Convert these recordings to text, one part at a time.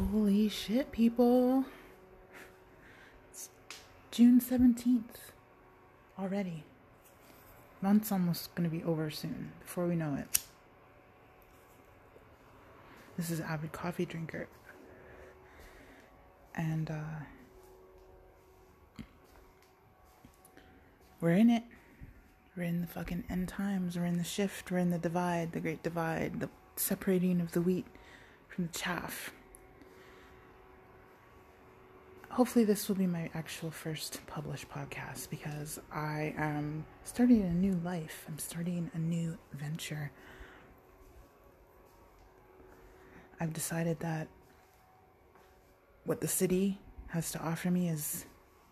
Holy shit, people. It's June 17th already. Month's almost going to be over soon before we know it. This is Avid Coffee Drinker. And, uh, we're in it. We're in the fucking end times. We're in the shift. We're in the divide, the great divide, the separating of the wheat from the chaff. Hopefully, this will be my actual first published podcast because I am starting a new life. I'm starting a new venture. I've decided that what the city has to offer me is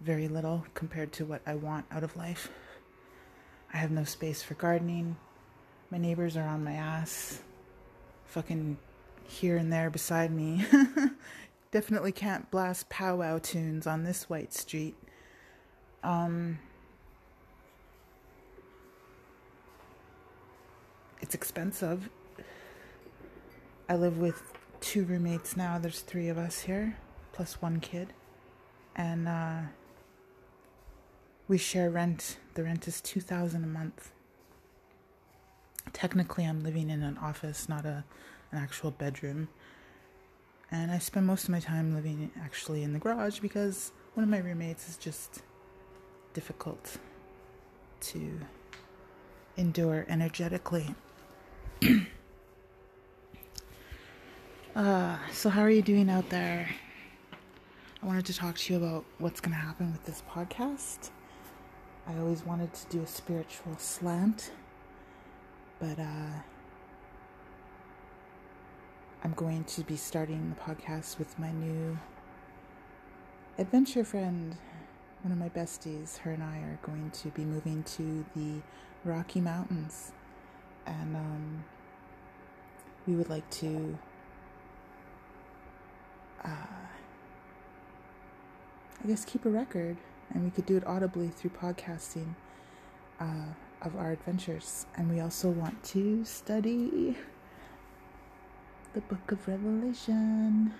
very little compared to what I want out of life. I have no space for gardening. My neighbors are on my ass. Fucking here and there beside me. Definitely can't blast powwow tunes on this white street. Um, it's expensive. I live with two roommates now. There's three of us here, plus one kid. And uh, we share rent. The rent is 2000 a month. Technically, I'm living in an office, not a an actual bedroom. And I spend most of my time living actually in the garage because one of my roommates is just difficult to endure energetically. uh, so, how are you doing out there? I wanted to talk to you about what's going to happen with this podcast. I always wanted to do a spiritual slant, but uh, I'm going to be starting the podcast with my new adventure friend, one of my besties. Her and I are going to be moving to the Rocky Mountains, and um, we would like to. Uh, I guess keep a record, and we could do it audibly through podcasting uh, of our adventures. And we also want to study the book of Revelation.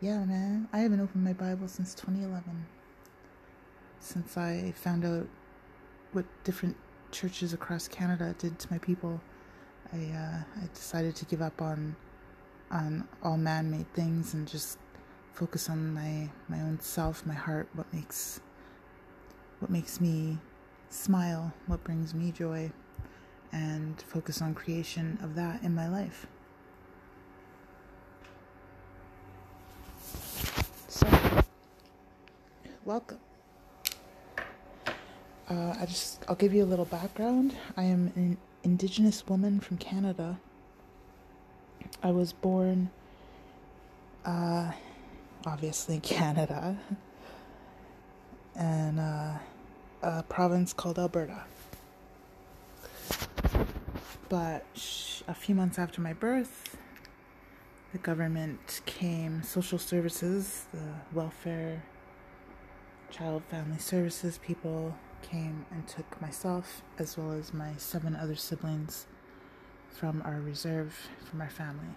Yeah, man. I haven't opened my Bible since 2011. Since I found out what different churches across Canada did to my people, I uh, I decided to give up on on all man-made things and just focus on my my own self, my heart, what makes what makes me smile, what brings me joy, and focus on creation of that in my life. Welcome. Uh, I just I'll give you a little background. I am an indigenous woman from Canada. I was born uh, obviously in Canada and uh, a province called Alberta. But a few months after my birth, the government came, social services, the welfare Child Family Services people came and took myself as well as my seven other siblings from our reserve from our family.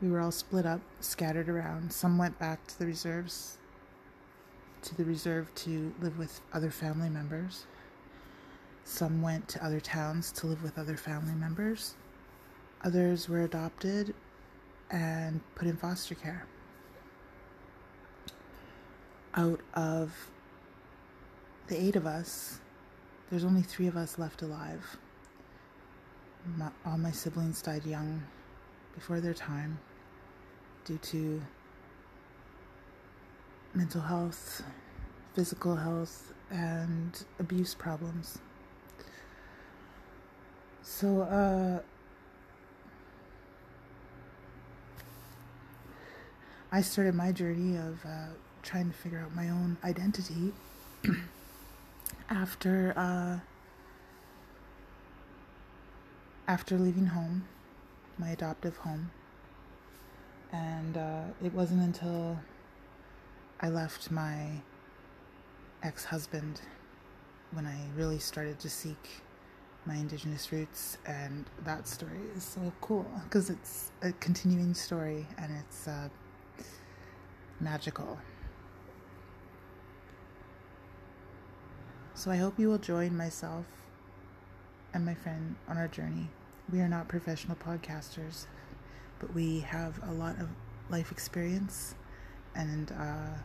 We were all split up, scattered around. Some went back to the reserves, to the reserve to live with other family members. Some went to other towns to live with other family members. Others were adopted and put in foster care out of the eight of us, there's only three of us left alive. My, all my siblings died young, before their time, due to mental health, physical health, and abuse problems. So, uh, I started my journey of uh, trying to figure out my own identity after uh, after leaving home, my adoptive home, and uh, it wasn't until I left my ex-husband when I really started to seek my indigenous roots, and that story is so cool because it's a continuing story and it's uh, magical. So I hope you will join myself and my friend on our journey. We are not professional podcasters, but we have a lot of life experience and uh,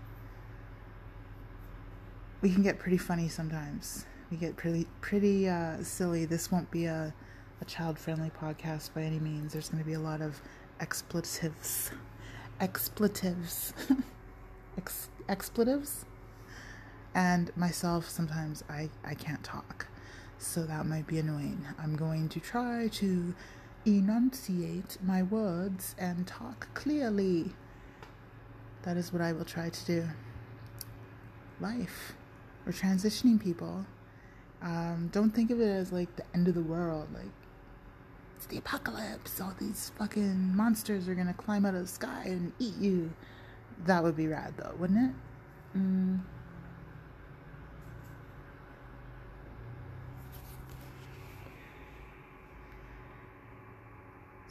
we can get pretty funny sometimes. We get pretty pretty uh, silly. This won't be a, a child friendly podcast by any means. There's going to be a lot of expletives, expletives, Ex- expletives, and myself. Sometimes I I can't talk, so that might be annoying. I'm going to try to enunciate my words and talk clearly. That is what I will try to do. Life. We're transitioning people. Um, don't think of it as like the end of the world. Like, it's the apocalypse. All these fucking monsters are gonna climb out of the sky and eat you. That would be rad though, wouldn't it? Mm.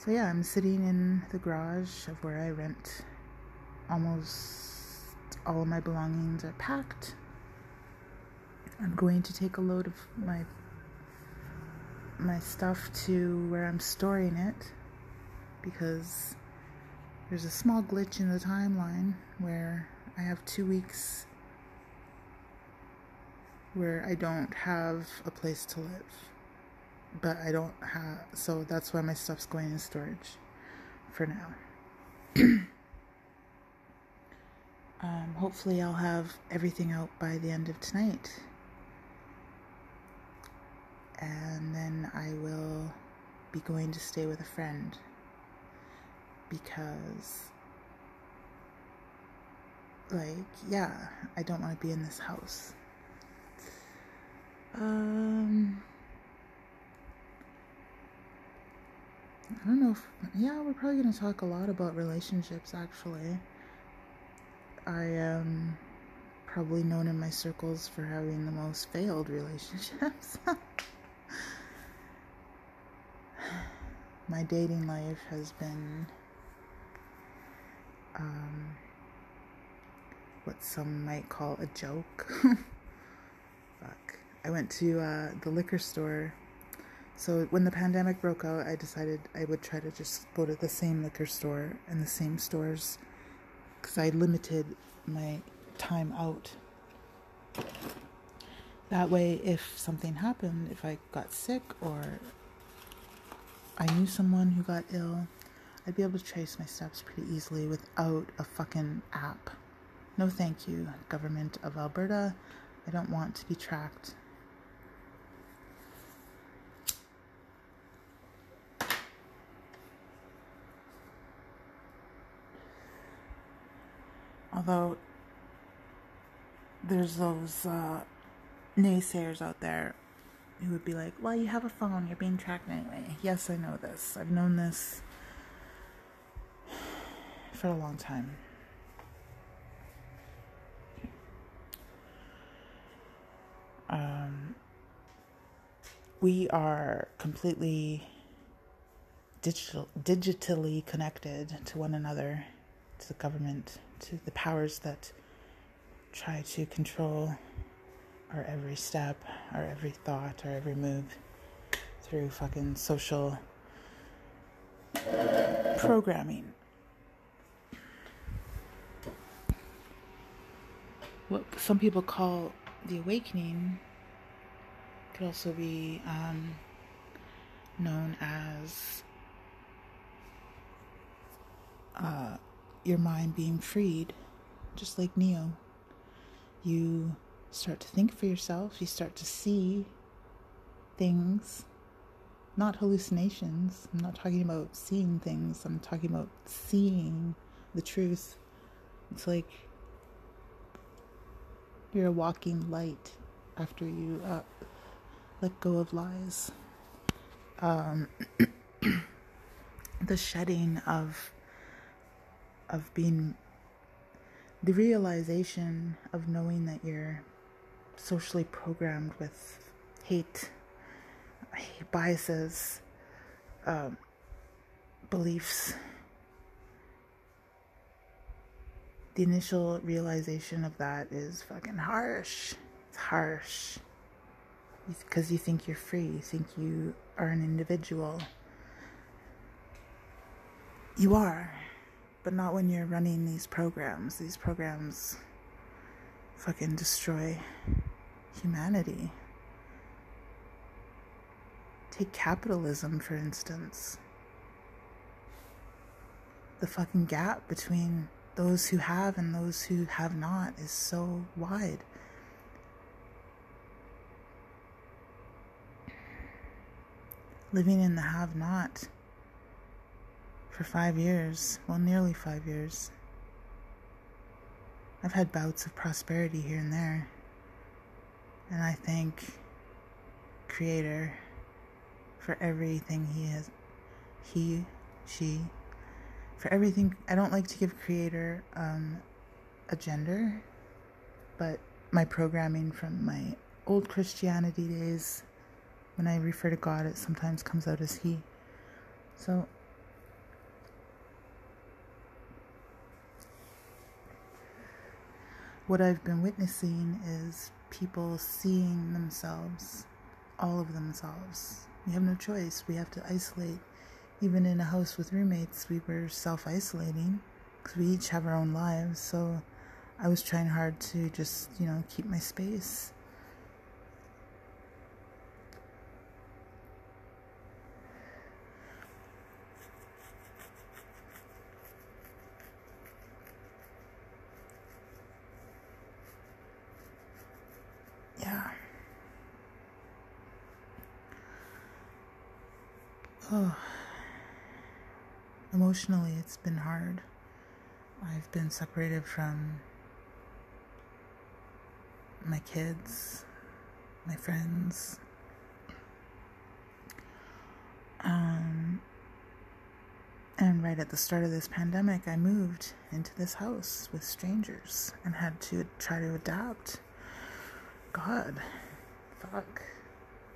So yeah, I'm sitting in the garage of where I rent. Almost all of my belongings are packed. I'm going to take a load of my my stuff to where I'm storing it because there's a small glitch in the timeline where I have 2 weeks where I don't have a place to live. But I don't have so that's why my stuff's going in storage for now. um, hopefully I'll have everything out by the end of tonight and then I will be going to stay with a friend because like yeah I don't want to be in this house um I don't know if yeah we're probably going to talk a lot about relationships actually I am um, probably known in my circles for having the most failed relationships my dating life has been um, what some might call a joke. Fuck. I went to uh, the liquor store. So when the pandemic broke out, I decided I would try to just go to the same liquor store and the same stores because I limited my time out. That way, if something happened, if I got sick or I knew someone who got ill, I'd be able to trace my steps pretty easily without a fucking app. No thank you, government of Alberta. I don't want to be tracked. Although there's those uh, naysayers out there who would be like, Well, you have a phone, you're being tracked anyway. Yes, I know this. I've known this for a long time. Um, we are completely digital, digitally connected to one another, to the government, to the powers that try to control our every step, our every thought, our every move through fucking social programming. What some people call the awakening could also be um, known as uh, your mind being freed, just like Neo. You start to think for yourself, you start to see things, not hallucinations. I'm not talking about seeing things, I'm talking about seeing the truth. It's like you're a walking light after you uh, let go of lies. Um, the shedding of of being the realization of knowing that you're socially programmed with hate biases, um, beliefs. The initial realization of that is fucking harsh. It's harsh. Because you think you're free, you think you are an individual. You are, but not when you're running these programs. These programs fucking destroy humanity. Take capitalism, for instance. The fucking gap between those who have and those who have not is so wide. Living in the have not for five years, well, nearly five years. I've had bouts of prosperity here and there. And I thank Creator for everything He has, He, she, for everything. I don't like to give Creator um, a gender, but my programming from my old Christianity days, when I refer to God, it sometimes comes out as He. So what I've been witnessing is people seeing themselves, all of themselves. We have no choice. We have to isolate. Even in a house with roommates, we were self isolating because we each have our own lives. So I was trying hard to just, you know, keep my space. Oh, emotionally, it's been hard. I've been separated from my kids, my friends. Um, and right at the start of this pandemic, I moved into this house with strangers and had to try to adapt. God, fuck.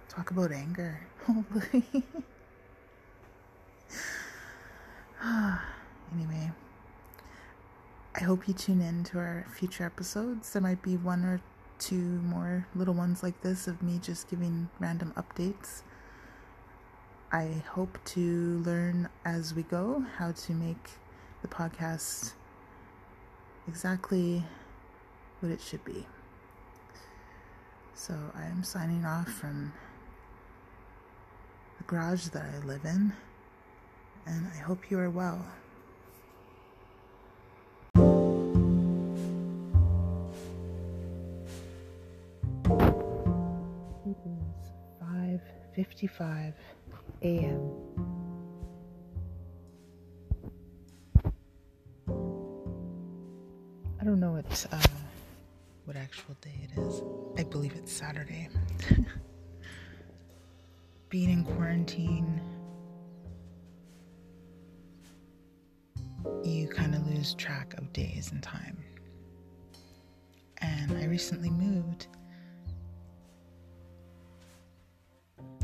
Talk about anger. Holy. anyway, I hope you tune in to our future episodes. There might be one or two more little ones like this of me just giving random updates. I hope to learn as we go how to make the podcast exactly what it should be. So I am signing off from the garage that I live in and I hope you are well. It is 5:55 a.m. I don't know what uh, what actual day it is. I believe it's Saturday. Being in quarantine kind of lose track of days and time. And I recently moved.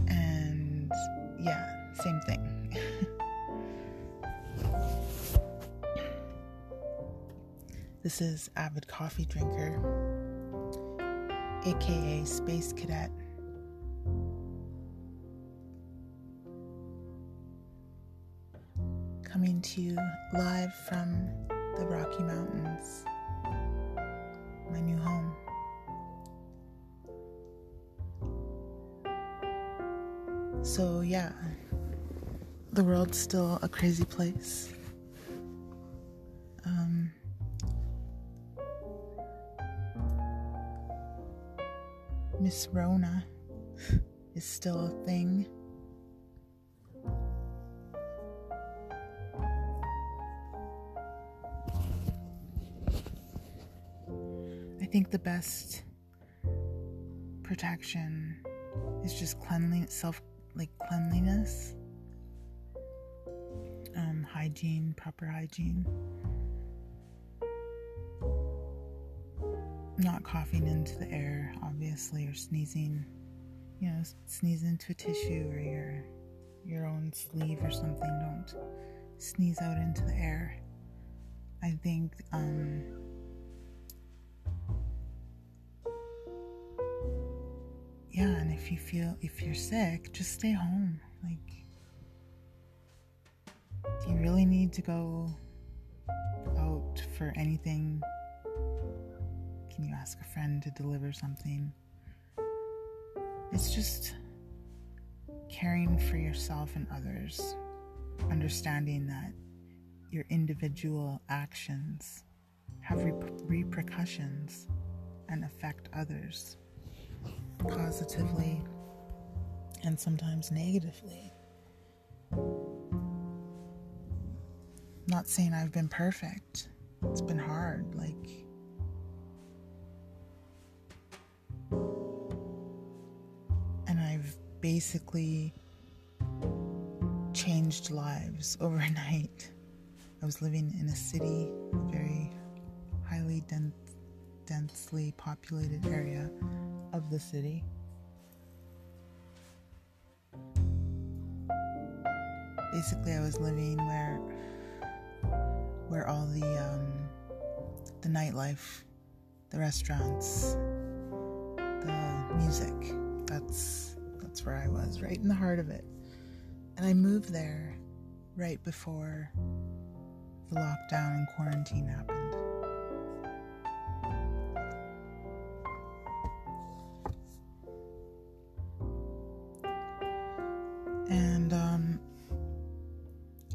And yeah, same thing. this is Avid Coffee Drinker, aka Space Cadet. Coming to you live from the Rocky Mountains, my new home. So, yeah, the world's still a crazy place. Um, Miss Rona is still a thing. Think the best protection is just cleanliness, self like cleanliness, um, hygiene, proper hygiene. Not coughing into the air, obviously, or sneezing you know, sneeze into a tissue or your your own sleeve or something. Don't sneeze out into the air. I think um, yeah, and if you feel if you're sick, just stay home. Like, do you really need to go out for anything? Can you ask a friend to deliver something? It's just caring for yourself and others, understanding that your individual actions have repercussions and affect others positively and sometimes negatively. Not saying I've been perfect, it's been hard. Like, and I've basically changed lives overnight. I was living in a city, a very highly dense, densely populated area of the city. Basically, I was living where where all the um, the nightlife, the restaurants, the music. That's that's where I was, right in the heart of it. And I moved there right before the lockdown and quarantine happened.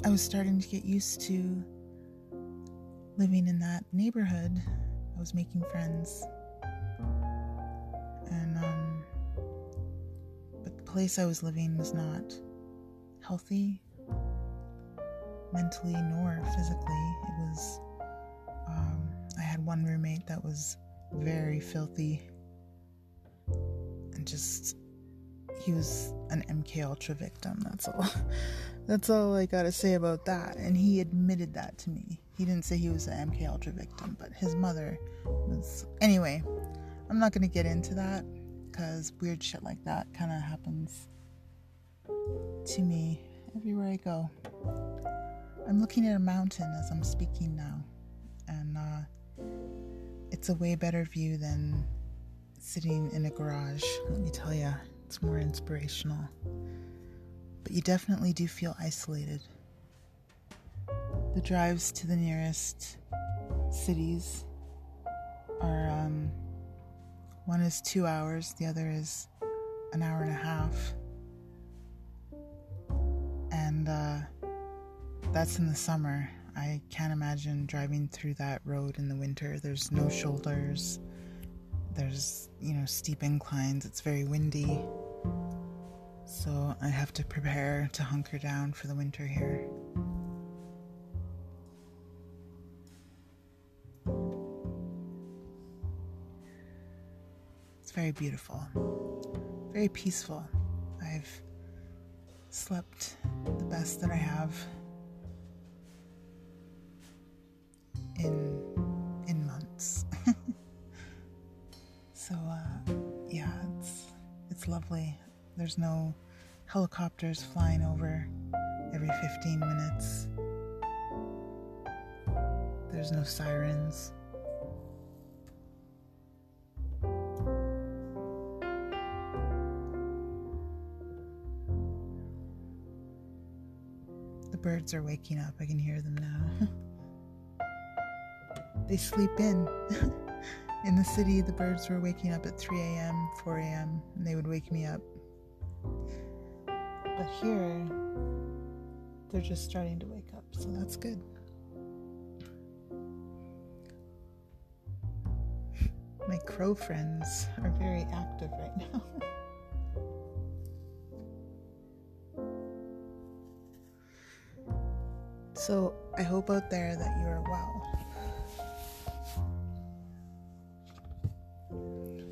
I was starting to get used to living in that neighborhood. I was making friends. And, um, but the place I was living was not healthy mentally nor physically. It was, um, I had one roommate that was very filthy and just, he was an MK Ultra victim. That's all. That's all I gotta say about that. And he admitted that to me. He didn't say he was an MK Ultra victim, but his mother was. Anyway, I'm not gonna get into that because weird shit like that kind of happens to me everywhere I go. I'm looking at a mountain as I'm speaking now, and uh, it's a way better view than sitting in a garage. Let me tell you, it's more inspirational. But you definitely do feel isolated. The drives to the nearest cities are um, one is two hours, the other is an hour and a half. And uh, that's in the summer. I can't imagine driving through that road in the winter. There's no shoulders, there's, you know, steep inclines, it's very windy. So I have to prepare to hunker down for the winter here. It's very beautiful, very peaceful. I've slept the best that I have in There's no helicopters flying over every 15 minutes. There's no sirens. The birds are waking up. I can hear them now. they sleep in. in the city, the birds were waking up at 3 a.m., 4 a.m., and they would wake me up. But here, they're just starting to wake up, so that's good. My crow friends are very active right now. So I hope out there that you are well.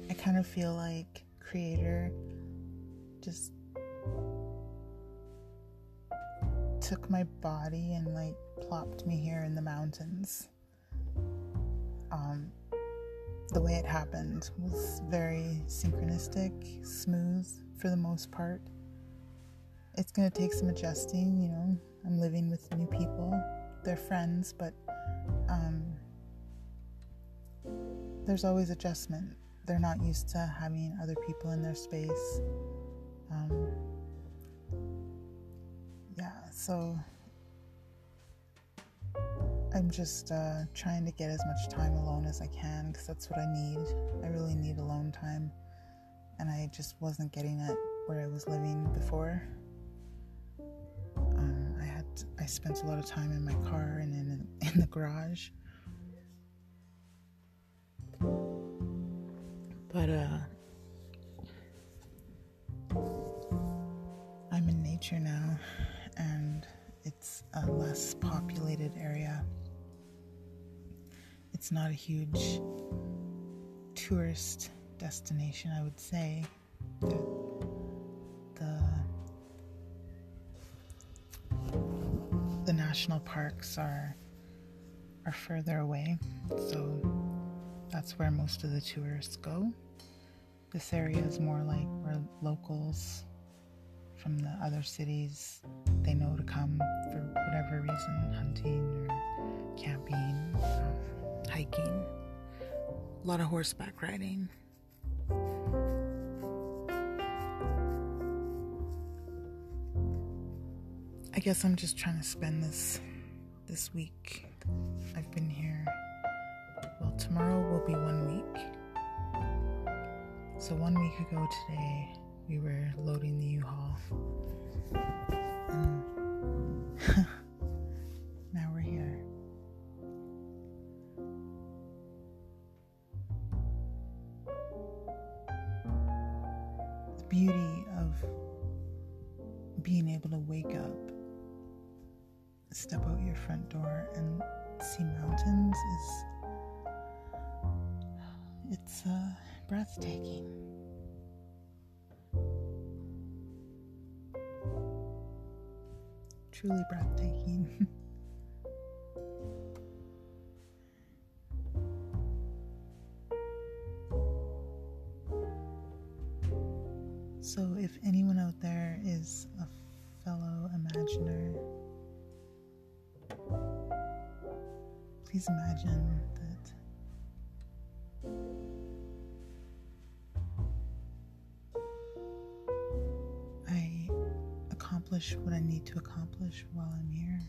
I kind of feel like Creator just took my body and like plopped me here in the mountains. Um, the way it happened was very synchronistic, smooth for the most part. It's going to take some adjusting, you know. I'm living with new people. They're friends, but um, there's always adjustment. They're not used to having other people in their space. Um, so I'm just uh, trying to get as much time alone as I can because that's what I need. I really need alone time, and I just wasn't getting it where I was living before. Um, I had I spent a lot of time in my car and in in the garage. But uh, I'm in nature now, and it's a less populated area. It's not a huge tourist destination, I would say. The, the, the national parks are are further away, so that's where most of the tourists go. This area is more like where locals from the other cities they know to come for whatever reason hunting or camping um, hiking. A lot of horseback riding. I guess i'm just trying to spend this this week i've been here. Well tomorrow will be one week. So one week ago today we were loading the U-Haul. Now we're here. The beauty of being able to wake up, step out your front door and see mountains is it's uh, breathtaking. Truly breathtaking. accomplish what I need to accomplish while I'm here.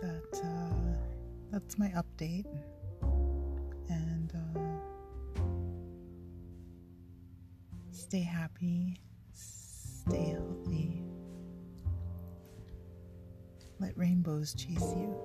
That uh, that's my update, and uh, stay happy, stay healthy. Let rainbows chase you.